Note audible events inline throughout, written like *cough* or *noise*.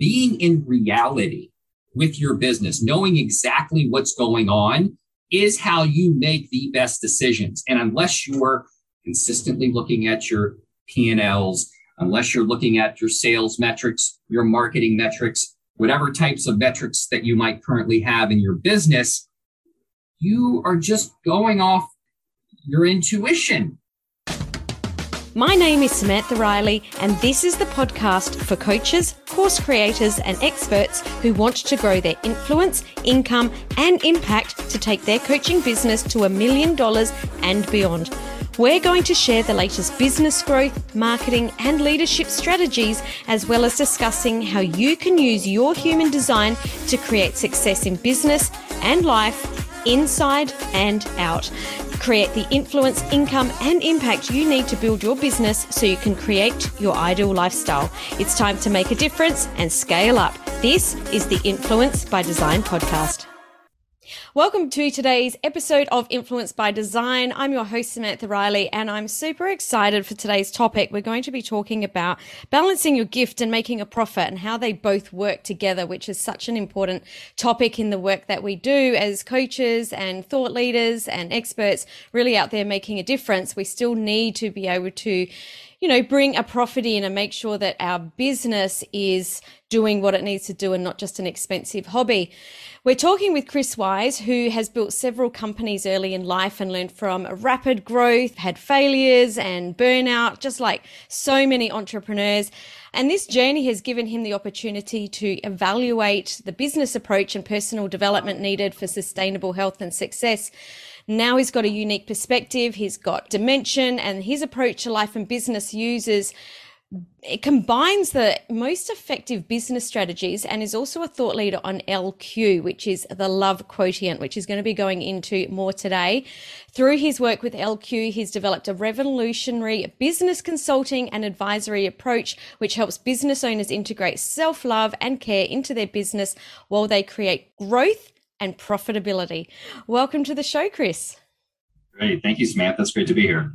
being in reality with your business, knowing exactly what's going on is how you make the best decisions. And unless you're consistently looking at your P&Ls, unless you're looking at your sales metrics, your marketing metrics, whatever types of metrics that you might currently have in your business, you are just going off your intuition. My name is Samantha Riley, and this is the podcast for coaches, course creators, and experts who want to grow their influence, income, and impact to take their coaching business to a million dollars and beyond. We're going to share the latest business growth, marketing, and leadership strategies, as well as discussing how you can use your human design to create success in business and life inside and out. Create the influence, income, and impact you need to build your business so you can create your ideal lifestyle. It's time to make a difference and scale up. This is the Influence by Design podcast. Welcome to today's episode of Influence by Design. I'm your host, Samantha Riley, and I'm super excited for today's topic. We're going to be talking about balancing your gift and making a profit and how they both work together, which is such an important topic in the work that we do as coaches and thought leaders and experts really out there making a difference. We still need to be able to you know, bring a profit in and make sure that our business is doing what it needs to do and not just an expensive hobby. We're talking with Chris Wise, who has built several companies early in life and learned from rapid growth, had failures and burnout, just like so many entrepreneurs. And this journey has given him the opportunity to evaluate the business approach and personal development needed for sustainable health and success. Now he's got a unique perspective, he's got dimension, and his approach to life and business uses it combines the most effective business strategies and is also a thought leader on LQ, which is the love quotient, which is going to be going into more today. Through his work with LQ, he's developed a revolutionary business consulting and advisory approach, which helps business owners integrate self love and care into their business while they create growth and profitability. Welcome to the show, Chris. Great. Thank you, Samantha. It's great to be here.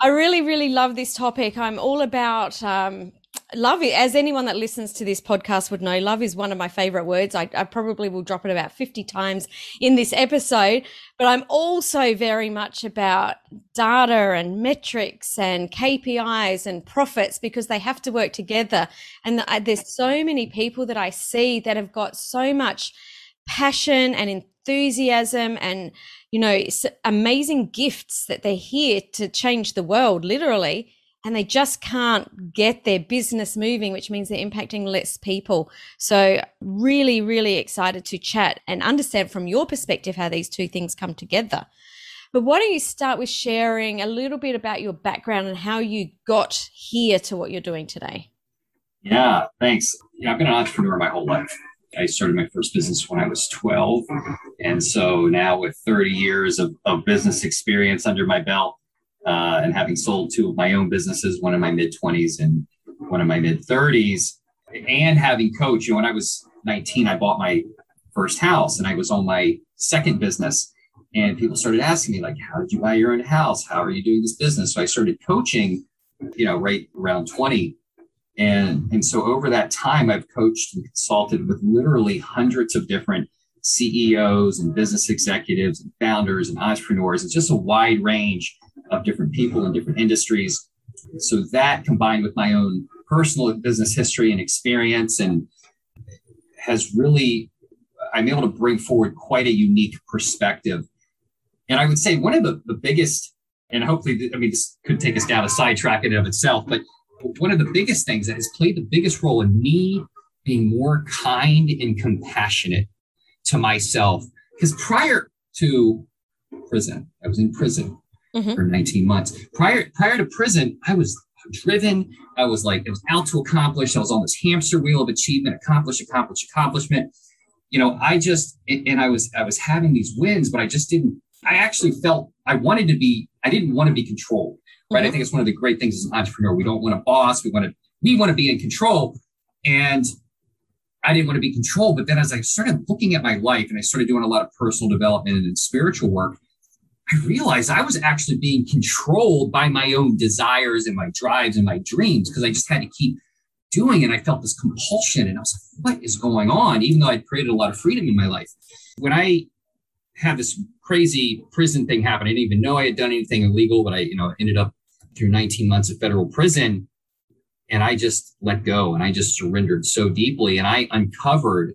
I really, really love this topic. I'm all about um, love. As anyone that listens to this podcast would know, love is one of my favorite words. I, I, probably will drop it about 50 times in this episode, but I'm also very much about data and metrics and KPIs and profits because they have to work together. And there's so many people that I see that have got so much passion and enthusiasm and you know amazing gifts that they're here to change the world literally and they just can't get their business moving which means they're impacting less people. So really really excited to chat and understand from your perspective how these two things come together. But why don't you start with sharing a little bit about your background and how you got here to what you're doing today? Yeah thanks. Yeah i've been an entrepreneur my whole life I started my first business when I was 12. And so now, with 30 years of, of business experience under my belt, uh, and having sold two of my own businesses, one in my mid 20s and one in my mid 30s, and having coached, you know, when I was 19, I bought my first house and I was on my second business. And people started asking me, like, how did you buy your own house? How are you doing this business? So I started coaching, you know, right around 20 and, and so over that time, I've coached and consulted with literally hundreds of different CEOs and business executives and founders and entrepreneurs. It's just a wide range of different people in different industries. So that combined with my own personal business history and experience and has really, I'm able to bring forward quite a unique perspective. And I would say one of the, the biggest, and hopefully, I mean, this could take us down a sidetrack in and of itself, but one of the biggest things that has played the biggest role in me being more kind and compassionate to myself. Because prior to prison, I was in prison mm-hmm. for 19 months. Prior prior to prison, I was driven. I was like, it was out to accomplish. I was on this hamster wheel of achievement, accomplish, accomplish, accomplishment. You know, I just and I was I was having these wins, but I just didn't. I actually felt I wanted to be. I didn't want to be controlled right? Mm-hmm. I think it's one of the great things as an entrepreneur. We don't want a boss. We want to, we want to be in control. And I didn't want to be controlled. But then as I started looking at my life and I started doing a lot of personal development and spiritual work, I realized I was actually being controlled by my own desires and my drives and my dreams because I just had to keep doing? And I felt this compulsion and I was like, what is going on? Even though I'd created a lot of freedom in my life. When I had this crazy prison thing happened. I didn't even know I had done anything illegal, but I, you know, ended up through 19 months of federal prison. And I just let go and I just surrendered so deeply. And I uncovered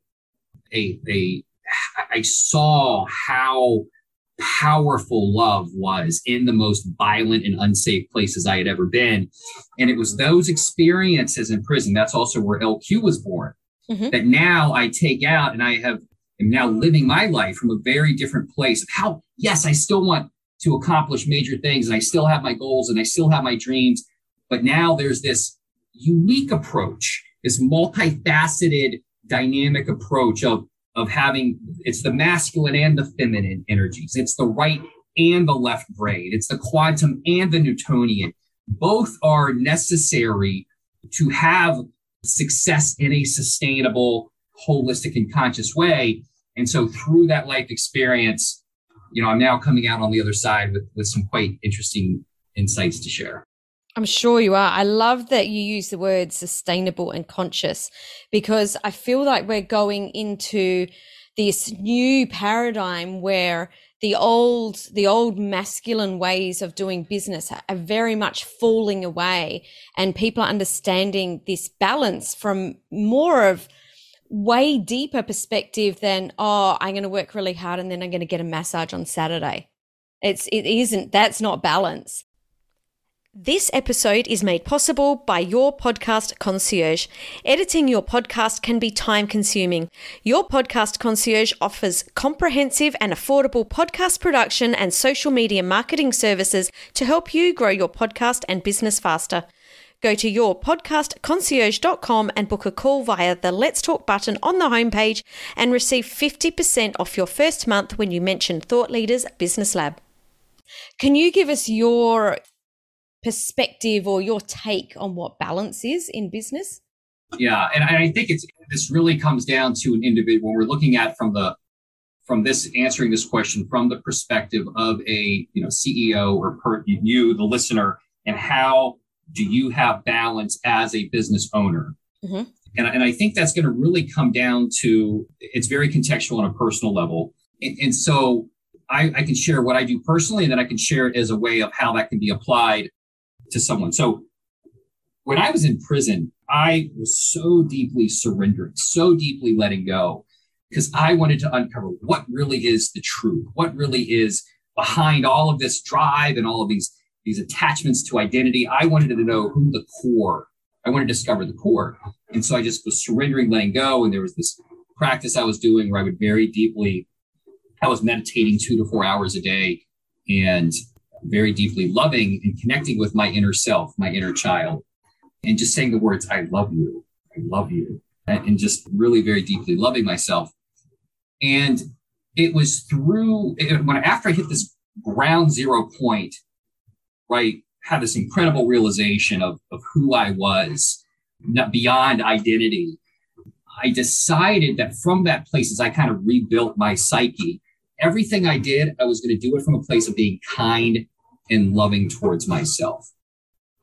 a, a, I saw how powerful love was in the most violent and unsafe places I had ever been. And it was those experiences in prison. That's also where LQ was born. Mm-hmm. That now I take out and I have am now living my life from a very different place of how, yes, I still want to accomplish major things and I still have my goals and I still have my dreams. But now there's this unique approach, this multifaceted dynamic approach of of having it's the masculine and the feminine energies. It's the right and the left brain. It's the quantum and the Newtonian. Both are necessary to have success in a sustainable, holistic, and conscious way. And so through that life experience, you know, I'm now coming out on the other side with, with some quite interesting insights to share. I'm sure you are. I love that you use the word sustainable and conscious because I feel like we're going into this new paradigm where the old the old masculine ways of doing business are very much falling away and people are understanding this balance from more of way deeper perspective than oh i'm going to work really hard and then i'm going to get a massage on saturday it's it isn't that's not balance this episode is made possible by your podcast concierge. Editing your podcast can be time consuming. Your podcast concierge offers comprehensive and affordable podcast production and social media marketing services to help you grow your podcast and business faster. Go to yourpodcastconcierge.com and book a call via the Let's Talk button on the homepage and receive 50% off your first month when you mention Thought Leaders Business Lab. Can you give us your perspective or your take on what balance is in business? Yeah, and I think it's this really comes down to an individual. When we're looking at from the from this answering this question from the perspective of a you know CEO or per, you the listener, and how do you have balance as a business owner? Mm-hmm. And, and I think that's going to really come down to it's very contextual on a personal level. And, and so I, I, can share what I do personally, and then I can share it as a way of how that can be applied to someone. So when I was in prison, I was so deeply surrendering, so deeply letting go, because I wanted to uncover what really is the truth, what really is behind all of this drive and all of these these attachments to identity. I wanted to know who the core. I wanted to discover the core, and so I just was surrendering, letting go. And there was this practice I was doing where I would very deeply. I was meditating two to four hours a day, and very deeply loving and connecting with my inner self, my inner child, and just saying the words, I love you, I love you, and just really very deeply loving myself. And it was through when after I hit this ground zero point, right, had this incredible realization of, of who I was, beyond identity. I decided that from that place, as I kind of rebuilt my psyche, everything I did, I was going to do it from a place of being kind and loving towards myself.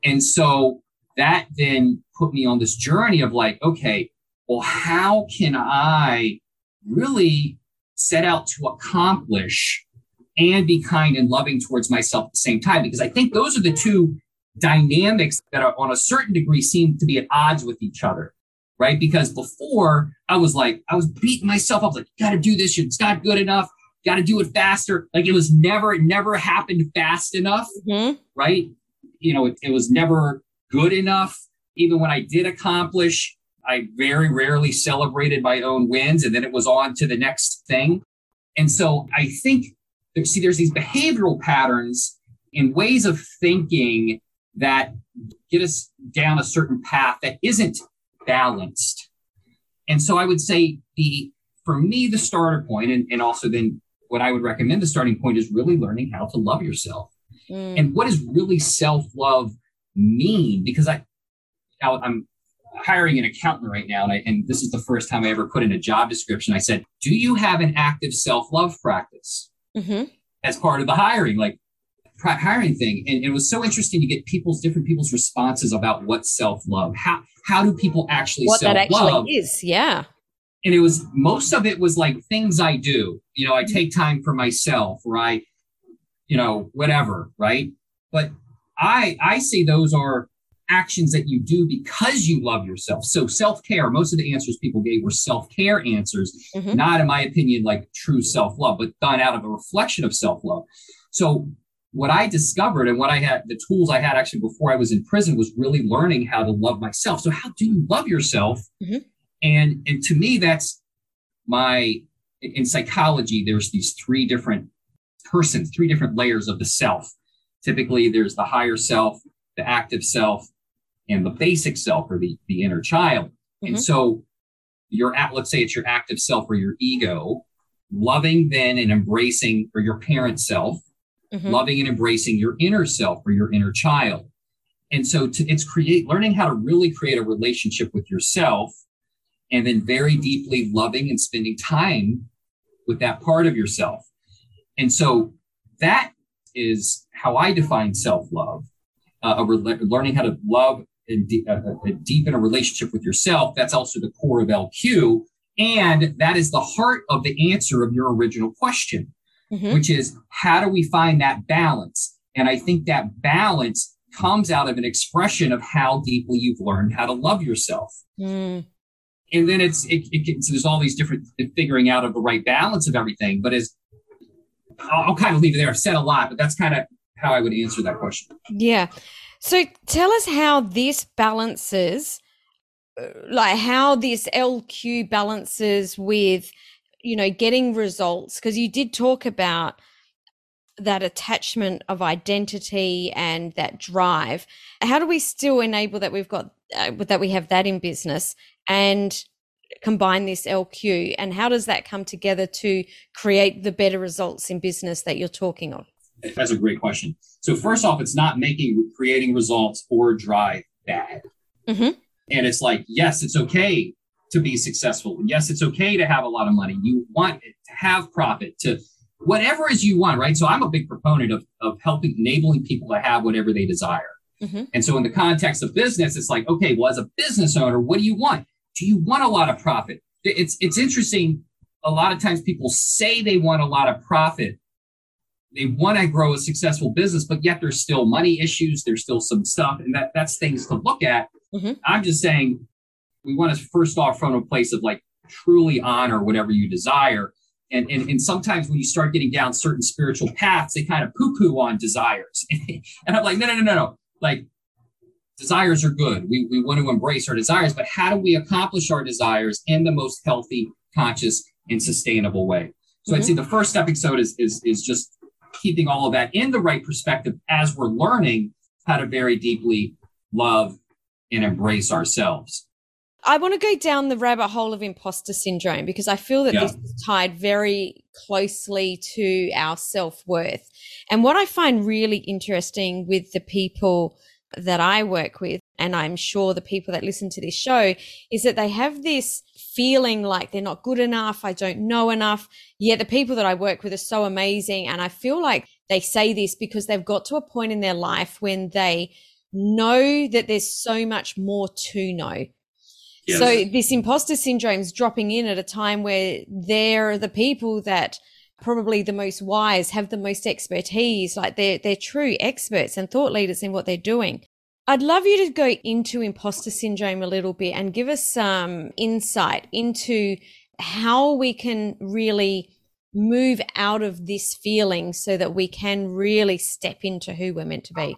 And so that then put me on this journey of like, okay, well, how can I really set out to accomplish and be kind and loving towards myself at the same time? Because I think those are the two dynamics that are on a certain degree seem to be at odds with each other. Right. Because before I was like, I was beating myself up, like, got to do this. It's not good enough got to do it faster. Like it was never, it never happened fast enough, mm-hmm. right? You know, it, it was never good enough. Even when I did accomplish, I very rarely celebrated my own wins, and then it was on to the next thing. And so I think, see, there's these behavioral patterns and ways of thinking that get us down a certain path that isn't balanced. And so I would say the for me the starter point and, and also then what I would recommend the starting point is really learning how to love yourself. Mm. And what does really self love mean? Because I, I'm hiring an accountant right now, and, I, and this is the first time I ever put in a job description. I said, "Do you have an active self love practice mm-hmm. as part of the hiring?" Like hiring thing, and, and it was so interesting to get people's different people's responses about what self love, how how do people actually what that self-love? actually is. Yeah. and it was most of it was like things I do. You know, I take time for myself, or I, you know, whatever, right? But I I see those are actions that you do because you love yourself. So self-care, most of the answers people gave were self-care answers, Mhm. not in my opinion like true self-love, but done out of a reflection of self-love. So what I discovered and what I had the tools I had actually before I was in prison was really learning how to love myself. So how do you love yourself? Mhm. And and to me that's my in psychology there's these three different persons, three different layers of the self. Typically there's the higher self, the active self, and the basic self or the the inner child. And Mhm. so your at let's say it's your active self or your ego, loving then and embracing or your parent self, Mhm. loving and embracing your inner self or your inner child. And so to, it's create learning how to really create a relationship with yourself and then very deeply loving and spending time with that part of yourself. And so that is how I define self-love. Uh, a rela- learning how to love and de- uh, uh, deepen a relationship with yourself. That's also the core of LQ. And that is the heart of the answer of your original question Mhm. which is how do we find that balance? And I think that balance comes out of an expression of how deeply you've learned how to love yourself. Mm. And then it's it, it gets, there's all these different figuring out of the right balance of everything. But as I'll, I'll kind of leave it there. I've said a lot, but that's kind of how I would answer that question. Yeah. So tell us how this balances, uh, like how this LQ balances with, you know, getting results. Because you did talk about that attachment of identity and that drive. How do we still enable that we've got, uh, that we have that in business and combine this LQ? And how does that come together to create the better results in business that you're talking of? That's a great question. So first off, it's not making creating results or drive bad. Mhm. And it's like, yes, it's okay to be successful. Yes, it's okay to have a lot of money. You want it to have profit, to whatever is you want, right? So I'm a big proponent of, of helping enabling people to have whatever they desire. Mhm. And so in the context of business, it's like, okay, well, as a business owner, what do you want? Do you want a lot of profit? It's it's interesting. A lot of times people say they want a lot of profit, they want to grow a successful business, but yet there's still money issues. There's still some stuff, and that that's things to look at. Mhm. I'm just saying we want to first off from a place of like truly honor whatever you desire. And, and, and sometimes when you start getting down certain spiritual paths, they kind of poo poo on desires. *laughs* and I'm like, no, no, no, no, no. Like desires are good. We, we want to embrace our desires, but how do we accomplish our desires in the most healthy, conscious, and sustainable way? So I'd Mhm. say the first episode is, is, is just keeping all of that in the right perspective as we're learning how to very deeply love and embrace ourselves. I want to go down the rabbit hole of imposter syndrome because I feel that Yeah. this is tied very closely to our self worth. And what I find really interesting with the people that I work with, and I'm sure the people that listen to this show, is that they have this feeling like they're not good enough, I don't know enough. Yet the people that I work with are so amazing. And I feel like they say this because they've got to a point in their life when they know that there's so much more to know. Yes. So this imposter syndrome is dropping in at a time where they're the people that probably the most wise, have the most expertise, like they're they're true experts and thought leaders in what they're doing. I'd love you to go into imposter syndrome a little bit and give us some insight into how we can really move out of this feeling so that we can really step into who we're meant to be.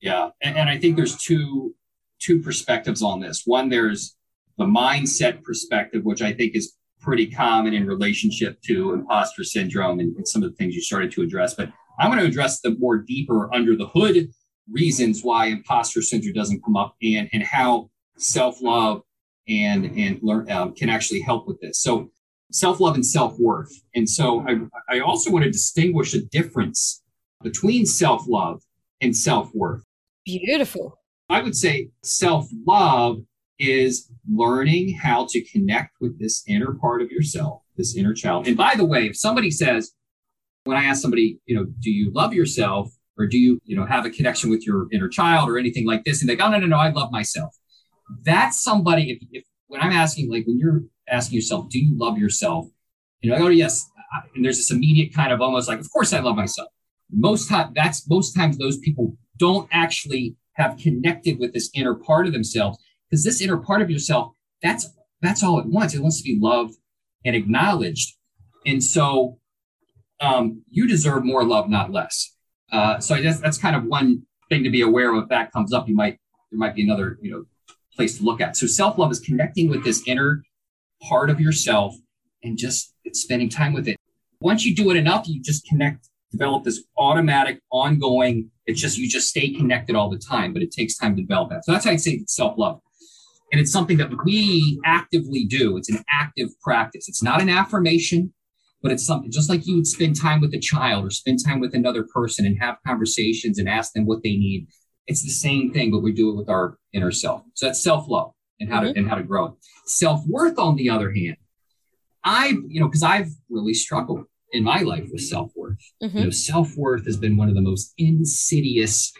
Yeah, and, and I think there's two two perspectives on this. One, there's the mindset perspective, which I think is pretty common in relationship to imposter syndrome and, and some of the things you started to address. But I'm going to address the more deeper under the hood reasons why imposter syndrome doesn't come up and and how self love and and learn um, can actually help with this. So self love and self worth. And so I I also want to distinguish a difference between self love and self worth. Beautiful. I would say self love is learning how to connect with this inner part of yourself, this inner child. And by the way, if somebody says, when I ask somebody, you know, do you love yourself or do you, you know, have a connection with your inner child or anything like this? And they go, oh, no, no, no, I love myself. that's somebody, if, if when I'm asking, like when you're asking yourself, do you love yourself? You know, go, yes. And there's this immediate kind of almost like, of course I love myself. Most time, that's most times those people don't actually have connected with this inner part of themselves because this inner part of yourself, that's that's all it wants. It wants to be loved and acknowledged. And so um, you deserve more love, not less. Uh, so I guess that's kind of one thing to be aware of. If that comes up, you might there might be another you know place to look at. So self love is connecting with this inner part of yourself and just spending time with it. Once you do it enough, you just connect, develop this automatic, ongoing. It's just you just stay connected all the time, but it takes time to develop that. So that's how I'd say self love. And it's something that we actively do. It's an active practice. It's not an affirmation but it's something just like you would spend time with a child or spend time with another person and have conversations and ask them what they need. It's the same thing, but we do it with our inner self. So that's self love and how mm-hmm. to and how to grow it. Self worth, on the other hand, I you know because I've really struggled in my life with self worth. Mm-hmm. You know, self worth has been one of the most insidious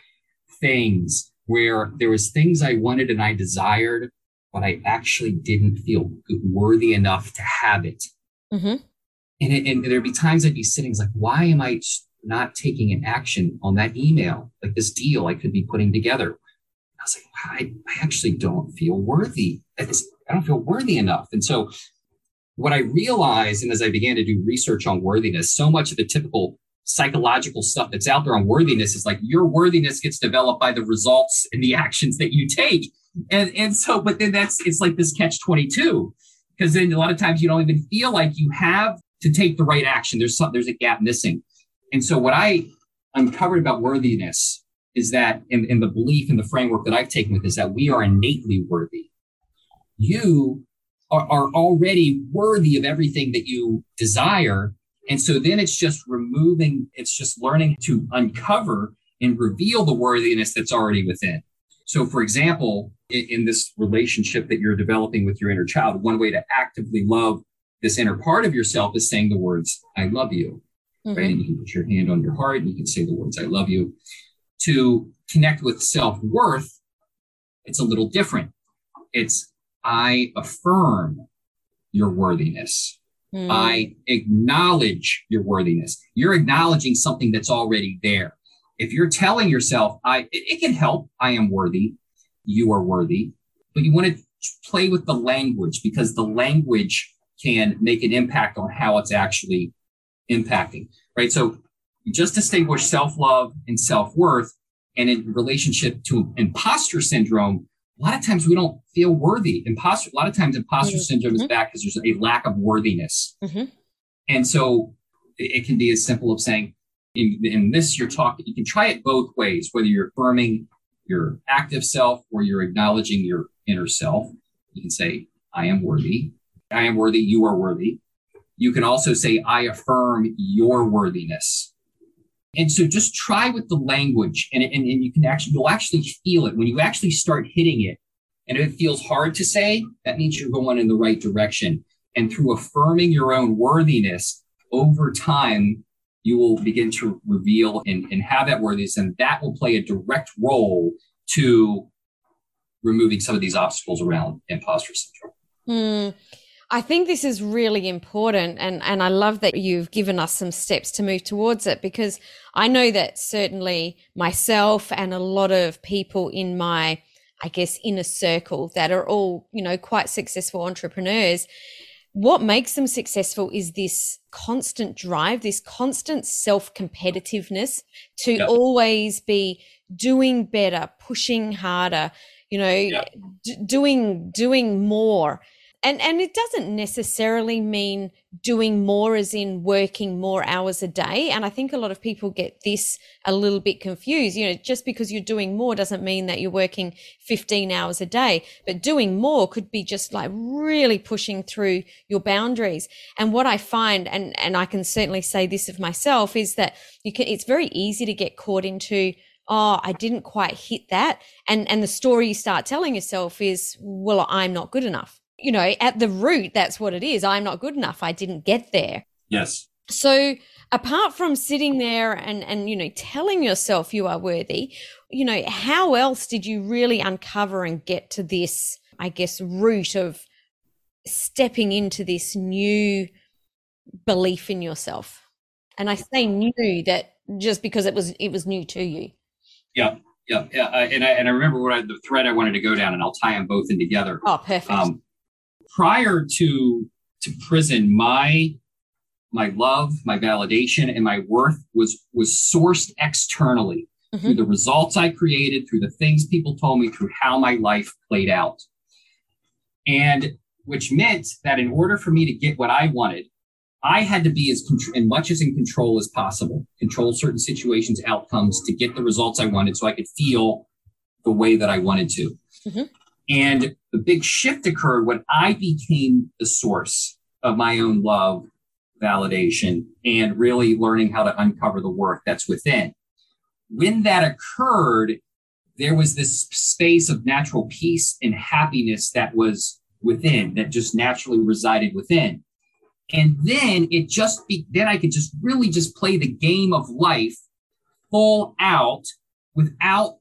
things where there was things I wanted and I desired, but I actually didn't feel worthy enough to have it. Mm-hmm and, it, and there'd be times I'd be sitting like, why am I not taking an action on that email, like this deal I could be putting together? I was like, I, I actually don't feel worthy. I don't feel worthy enough. And so what I realized, and as I began to do research on worthiness, so much of the typical psychological stuff that's out there on worthiness is like your worthiness gets developed by the results and the actions that you take. And, and so, but then that's, it's like this catch 22 because then a lot of times you don't even feel like you have to take the right action. There's some, there's a gap missing. And so what I uncovered about worthiness is that in, in the belief and the framework that I've taken with is that we are innately worthy. You are, are already worthy of everything that you desire. And so then it's just removing, it's just learning to uncover and reveal the worthiness that's already within. So, for example, in, in, this relationship that you're developing with your inner child, one way to actively love this inner part of yourself is saying the words, I love you. Mm-hmm. Right. And you can put your hand on your heart and you can say the words, I love you. To connect with self worth, it's a little different. It's, I affirm your worthiness. Mm. I acknowledge your worthiness. You're acknowledging something that's already there. If you're telling yourself, I, it, it can help. I am worthy. You are worthy, but you want to play with the language because the language can make an impact on how it's actually impacting, right? So just distinguish self love and self worth. And in relationship to imposter syndrome, a lot of times we don't feel worthy. Imposter, a lot of times imposter mm-hmm. syndrome is back because there's a lack of worthiness. Mm-hmm. And so it can be as simple of saying, in, in this, you're talking, you can try it both ways, whether you're affirming your active self or you're acknowledging your inner self. You can say, I am worthy. I am worthy, you are worthy. You can also say, I affirm your worthiness. And so just try with the language and, and, and you can actually, you'll actually feel it when you actually start hitting it. And if it feels hard to say, that means you're going in the right direction. And through affirming your own worthiness over time, you will begin to reveal and, and have that worthiness. And that will play a direct role to removing some of these obstacles around imposter syndrome. Mm. I think this is really important and and I love that you've given us some steps to move towards it because I know that certainly myself and a lot of people in my I guess inner circle that are all, you know, quite successful entrepreneurs what makes them successful is this constant drive, this constant self competitiveness to yep. always be doing better, pushing harder, you know, yep. d- doing, doing more and and it doesn't necessarily mean doing more as in working more hours a day. And i think a lot of people get this a little bit confused. You know just because you're doing more doesn't mean that you're working 15 hours a day. But doing more could be just like really pushing through your boundaries. And what i find and and i can certainly say this of myself is that you can it's very easy to get caught into oh i didn't quite hit that. And and the story you start telling yourself is well i'm not good enough you know, at the root, that's what it is. I'm not good enough. I didn't get there. Yes. So, apart from sitting there and and you know telling yourself you are worthy, you know, how else did you really uncover and get to this, I guess, root of stepping into this new belief in yourself? And I say new that just because it was it was new to you. Yeah, yeah, yeah. Uh, and I and I remember what I, the thread I wanted to go down, and I'll tie them both in together. Oh, perfect. Um, prior to to prison, my my love, my validation, and my worth was was sourced externally mm-hmm. through the results I created, through the things people told me, through how my life played out. And which meant that in order for me to get what I wanted, I had to be as and much as in control as possible, control certain situations, outcomes to get the results I wanted so I could feel the way that I wanted to. Mm-hmm. And the big shift occurred when I became the source of my own love, validation, and really learning how to uncover the work that's within. When that occurred, there was this space of natural peace and happiness that was within, that just naturally resided within. And then it just be, then I could just really just play the game of life full out without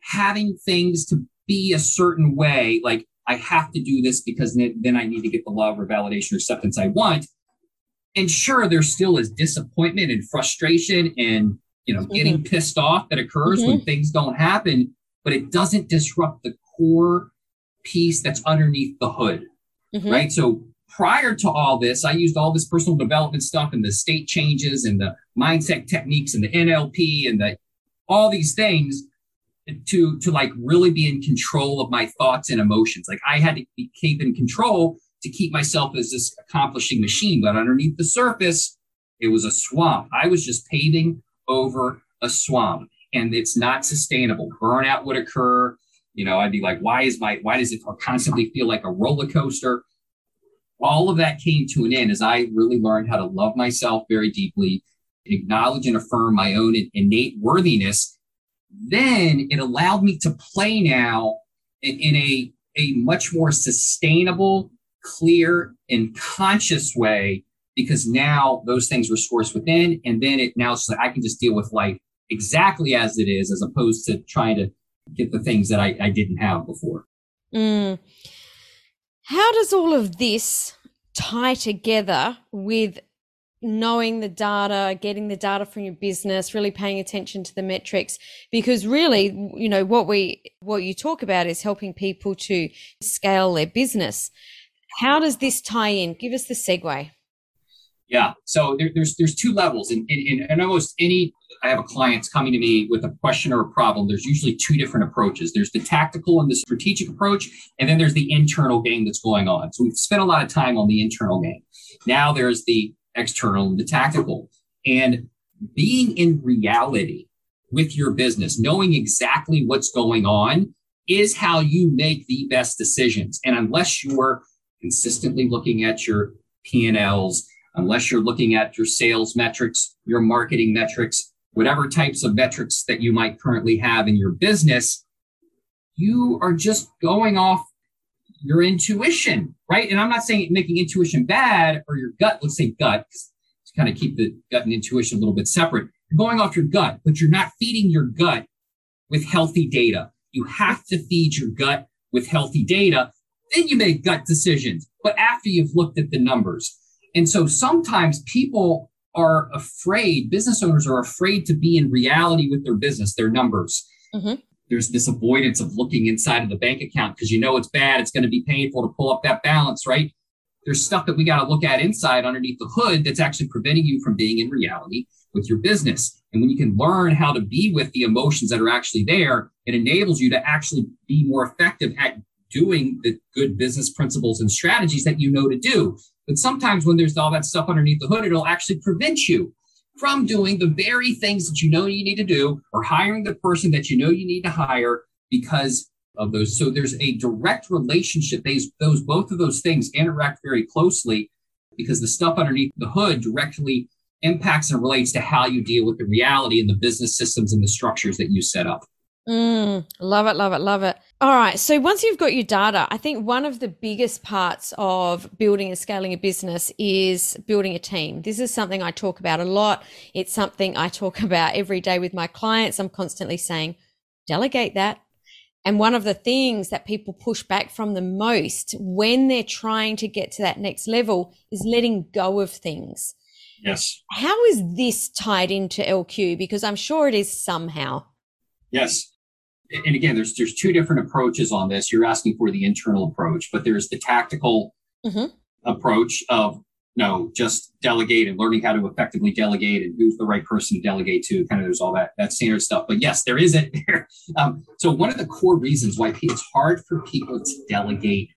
having things to be a certain way. Like I have to do this because then I need to get the love or validation or acceptance I want. And sure, there still is disappointment and frustration and you know mm-hmm. getting pissed off that occurs mm-hmm. when things don't happen, but it doesn't disrupt the core peace that's underneath the hood. Mm-hmm. Right. So prior to all this, I used all this personal development stuff and the state changes and the mindset techniques and the NLP and the all these things to to like really be in control of my thoughts and emotions. Like I had to be, keep in control to keep myself as this accomplishing machine. But underneath the surface, it was a swamp. I was just paving over a swamp, and it's not sustainable. Burnout would occur. You know, I'd be like, why is my why does it constantly feel like a roller coaster? all of that came to an end as I really learned how to love myself very deeply, acknowledge and affirm my own innate worthiness. Then it allowed me to play now in, in a, a much more sustainable, clear, and conscious way because now those things were sourced within. And then it now so I can just deal with life exactly as it is, as opposed to trying to get the things that I, I didn't have before. Mm. How does all of this tie together with knowing the data, getting the data from your business, really paying attention to the metrics because really, you know, what we what you talk about is helping people to scale their business. How does this tie in? Give us the segue. Yeah. So there, there's there's two levels, and in, in, in, almost any I have a clients coming to me with a question or a problem. There's usually two different approaches. There's the tactical and the strategic approach, and then there's the internal game that's going on. So we've spent a lot of time on the internal game. Now there's the external and the tactical, and being in reality with your business, knowing exactly what's going on, is how you make the best decisions. And unless you're consistently looking at your P and Ls unless you're looking at your sales metrics, your marketing metrics, whatever types of metrics that you might currently have in your business, you are just going off your intuition, right? And I'm not saying making intuition bad or your gut, let's say gut, to kind of keep the gut and intuition a little bit separate. You're going off your gut, but you're not feeding your gut with healthy data. You have to feed your gut with healthy data. Then you make gut decisions, but after you've looked at the numbers. And so sometimes people are afraid, business owners are afraid to be in reality with their business, their numbers. Mm-hmm. There's this avoidance of looking inside of the bank account because you know it's bad. It's going to be painful to pull up that balance, right? There's stuff that we got to look at inside underneath the hood that's actually preventing you from being in reality with your business. And when you can learn how to be with the emotions that are actually there, it enables you to actually be more effective at doing the good business principles and strategies that you know to do. But sometimes when there's all that stuff underneath the hood, it'll actually prevent you from doing the very things that you know you need to do or hiring the person that you know you need to hire because of those. So there's a direct relationship. Those, those both of those things interact very closely because the stuff underneath the hood directly impacts and relates to how you deal with the reality and the business systems and the structures that you set up. Mm, love it, love it, love it. All right. So once you've got your data, I think one of the biggest parts of building and scaling a business is building a team. This is something I talk about a lot. It's something I talk *laughs* about every day with my clients. I'm constantly saying, delegate that. And one of the things that people push back from the most when they're trying to get to that next level is letting go of things. Yes. How is this tied into LQ? Because I'm sure it is somehow. Yes and again, there's there's two different approaches on this. You're asking for the internal approach, but there's the tactical mm-hmm. approach of no, just delegate and learning how to effectively delegate and who's the right person to delegate to. Kind of there's all that that standard stuff. But yes, there is it *laughs* there. Um, so one of the core reasons why it's hard for people to delegate,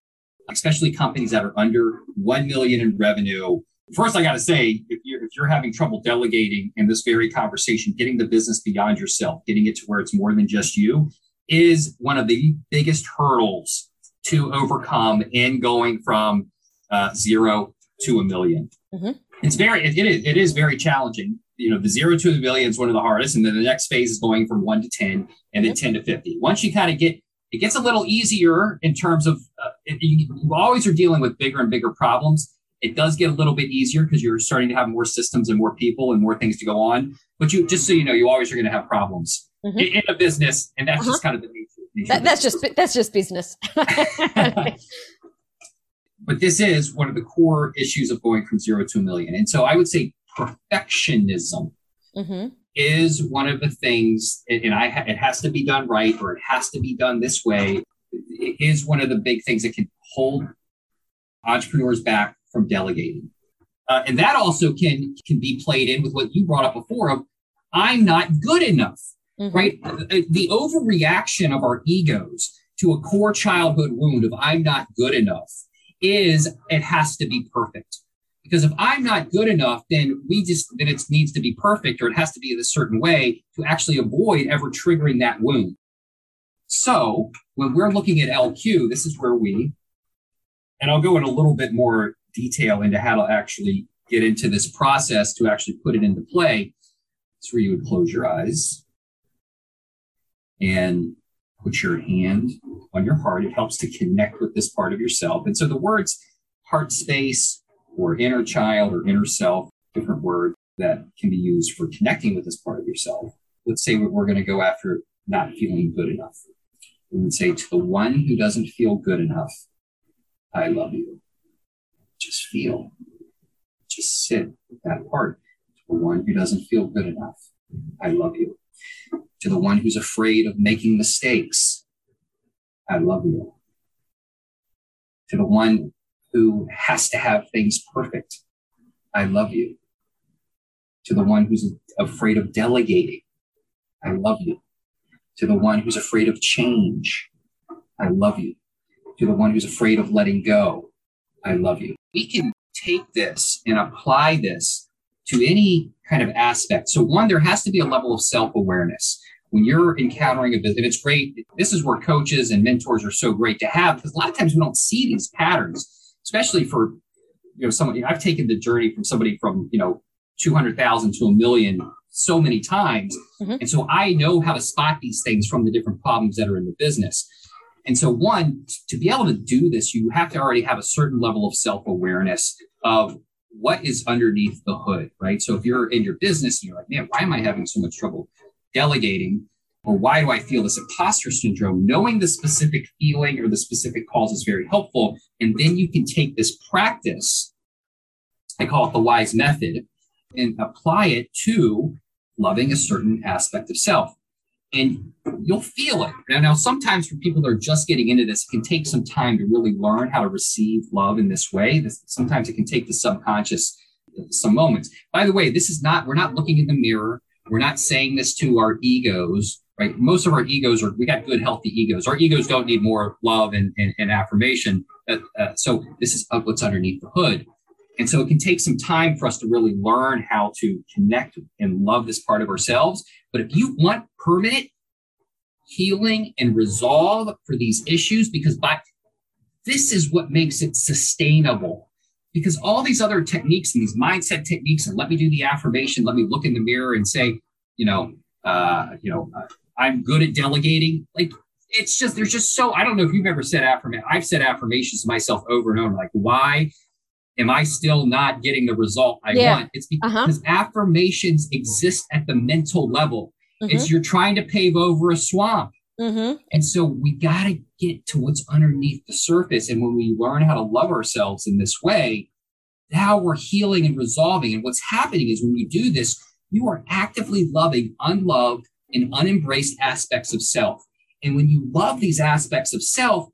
especially companies that are under one million in revenue. First, I got to say, if you're if you're having trouble delegating in this very conversation, getting the business beyond yourself, getting it to where it's more than just you, is one of the biggest hurdles to overcome in going from uh, zero to a 1000000 mm-hmm. It's very, it, it, is, it is very challenging. You know, the zero to a million is one of the hardest. And then the next phase is going from one to 10 and then mm-hmm. 10 to 50. Once you kind of get, it gets a little easier in terms of, uh, you, you always are dealing with bigger and bigger problems. It does get a little bit easier because you're starting to have more systems and more people and more things to go on. But you, just so you know, you always are going to have problems mm-hmm. in, a business, and that's uh-huh. just kind of the nature. nature that, that's just that's just business. *laughs* but this is one of the core issues of going from zero to a million, and so I would say perfectionism mm-hmm. is one of the things, and I it has to be done right or it has to be done this way. It is one of the big things that can hold entrepreneurs back from delegating. Uh, and that also can can be played in with what you brought up before of I'm not good enough mm-hmm. right? The overreaction of our egos to a core childhood wound of I'm not good enough is it has to be perfect. Because if I'm not good enough, then we just then it needs to be perfect or it has to be in a certain way to actually avoid ever triggering that wound. So when we're looking at LQ, this is where we, and I'll go in a little bit more detail into how to actually get into this process to actually put it into play. It's where you would close your eyes and put your hand on your heart. It helps to connect with this part of yourself. And so the words heart space or inner child or inner self, different words that can be used for connecting with this part of yourself. Let's say we're going to go after not feeling good enough. We would say to the one who doesn't feel good enough, I love you. Just feel, just sit with that part. To the one who doesn't feel good enough, I love you to the one who's afraid of making mistakes, I love you. To the one who has to have things perfect, I love you. To the one who's afraid of delegating, I love you. To the one who's afraid of change, I love you. To the one who's afraid of letting go, I love you. We can take this and apply this to any kind of aspect. So, one, there has to be a level of self awareness when you're encountering a business, and it's great. This is where coaches and mentors are so great to have because a lot of times we don't see these patterns, especially for you know someone. I've taken the journey from somebody from you know two hundred thousand to a million so many times, mm-hmm. and so I know how to spot these things from the different problems that are in the business. And so, one, to be able to do this, you have to already have a certain level of self awareness of what is underneath the hood, right? So, if you're in your business and you're like, man, why am I having so much trouble delegating or why do I feel this imposter syndrome? Knowing the specific feeling or the specific cause is very helpful. And then you can take this practice, I call it the wise method, and apply it to loving a certain aspect of self. And you'll feel it. Now, now, sometimes for people that are just getting into this, it can take some time to really learn how to receive love in this way. This, sometimes it can take the subconscious some moments. By the way, this is not, we're not looking in the mirror we're not saying this to our egos, right? Most of our egos are, we got good, healthy egos. Our egos don't need more love and, and, and affirmation. Uh, uh, so this is what's underneath the hood. And so it can take some time for us to really learn how to connect and love this part of ourselves. But if you want permanent healing and resolve for these issues, because by this is what makes it sustainable because all these other techniques and these mindset techniques and let me do the affirmation let me look in the mirror and say you know uh, you know uh, i'm good at delegating like it's just there's just so I don't know if you've ever said affirmation. I've said affirmations to myself over and over, like why am I still not getting the result I yeah. want? It's uh-huh. because uh-huh. affirmations exist at the mental level. Mm-hmm. It's you're trying to pave over a swamp. Mm-hmm. And so we got to get to what's underneath the surface. And when we learn how to love ourselves in this way, now we're healing and resolving. And what's happening is when you do this, you are actively loving unloved and unembraced aspects of self. And when you love these aspects of self,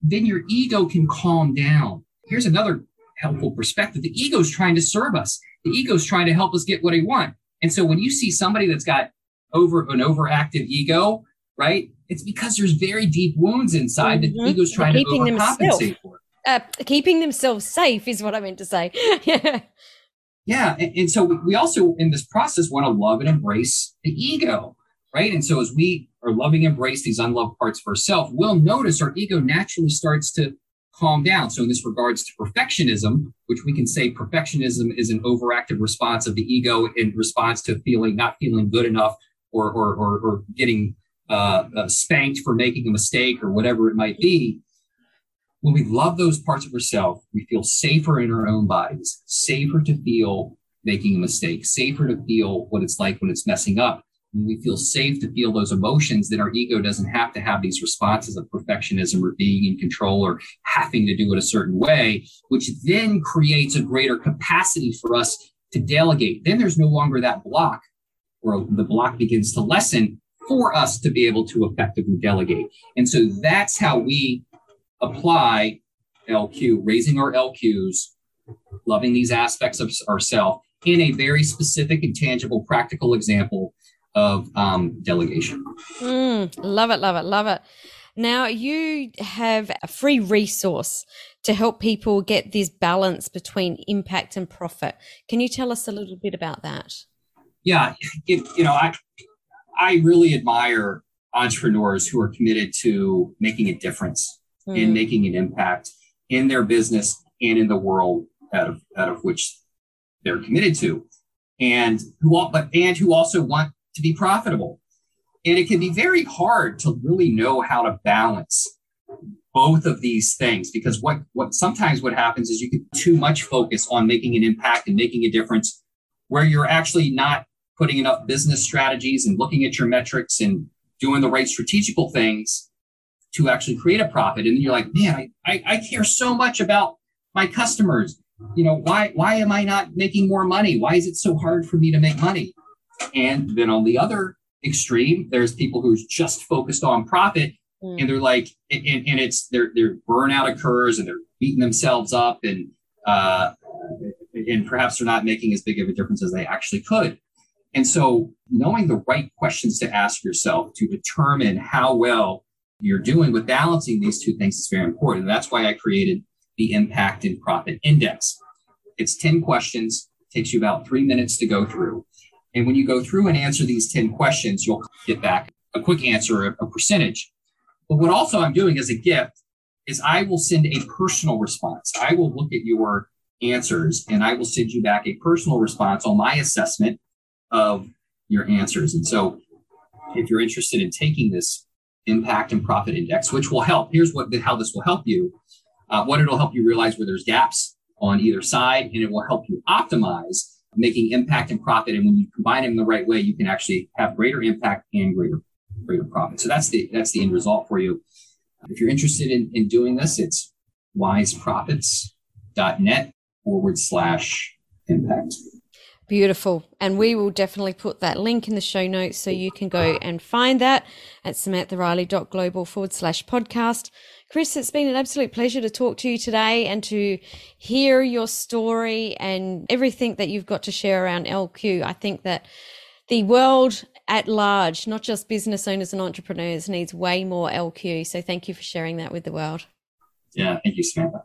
then your ego can calm down. Here's another helpful perspective. The ego is trying to serve us. The ego is trying to help us get what they want. And so when you see somebody that's got over an overactive ego, right? It's because there's very deep wounds inside mm-hmm. that the ego's trying to overcompensate for. Uh, keeping themselves safe is what I meant to say. *laughs* yeah. Yeah. And, and so we also, in this process, want to love and embrace the ego, right? And so as we are loving, embrace these unloved parts of ourselves, we'll notice our ego naturally starts to calm down. So in this regards to perfectionism, which we can say perfectionism is an overactive response of the ego in response to feeling not feeling good enough or or or, or getting uh, uh, spanked for making a mistake or whatever it might be. When we love those parts of ourselves, we feel safer in our own bodies, safer to feel making a mistake, safer to feel what it's like when it's messing up. When we feel safe to feel those emotions, then our ego doesn't have to have these responses of perfectionism or being in control or having to do it a certain way, which then creates a greater capacity for us to delegate. Then there's no longer that block or the block begins to lessen for us to be able to effectively delegate. And so that's how we apply LQ, raising our LQs, loving these aspects of ourselves in a very specific and tangible, practical example of um, delegation. Mm, love it, love it, love it. Now, you have a free resource to help people get this balance between impact and profit. Can you tell us a little bit about that? Yeah, it, you know, I I really admire entrepreneurs who are committed to making a difference mm. in making an impact in their business and in the world out of out of which they're committed to, and who but and who also want to be profitable. And it can be very hard to really know how to balance both of these things because what what sometimes what happens is you get too much focus on making an impact and making a difference where you're actually not putting enough business strategies and looking at your metrics and doing the right strategical things to actually create a profit. And then you're like, man, I, I, I care so much about my customers. You know, why why am I not making more money? Why is it so hard for me to make money? And then on the other extreme, there's people who's just focused on profit mm. and they're like, and, and, it's their their burnout occurs and they're beating themselves up and uh, and perhaps they're not making as big of a difference as they actually could. And so knowing the right questions to ask yourself to determine how well you're doing with balancing these two things is very important. And that's why I created the impact and profit index. It's 10 questions, takes you about three minutes to go through. And when you go through and answer these 10 questions, you'll get back a quick answer, a, a percentage. But what also I'm doing as a gift is I will send a personal response. I will look at your answers and I will send you back a personal response on my assessment of your answers. And so if you're interested in taking this impact and profit index, which will help, here's what how this will help you. Uh, what it'll help you realize where there's gaps on either side, and it will help you optimize making impact and profit. And when you combine them the right way, you can actually have greater impact and greater greater profit. So that's the that's the end result for you. If you're interested in, in doing this, it's wiseprofits.net forward slash impact. Beautiful. And we will definitely put that link in the show notes so you can go and find that at samanthariley.global forward slash podcast. Chris, it's been an absolute pleasure to talk to you today and to hear your story and everything that you've got to share around LQ. I think that the world at large, not just business owners and entrepreneurs, needs way more LQ. So thank you for sharing that with the world. Yeah, thank you, Samantha.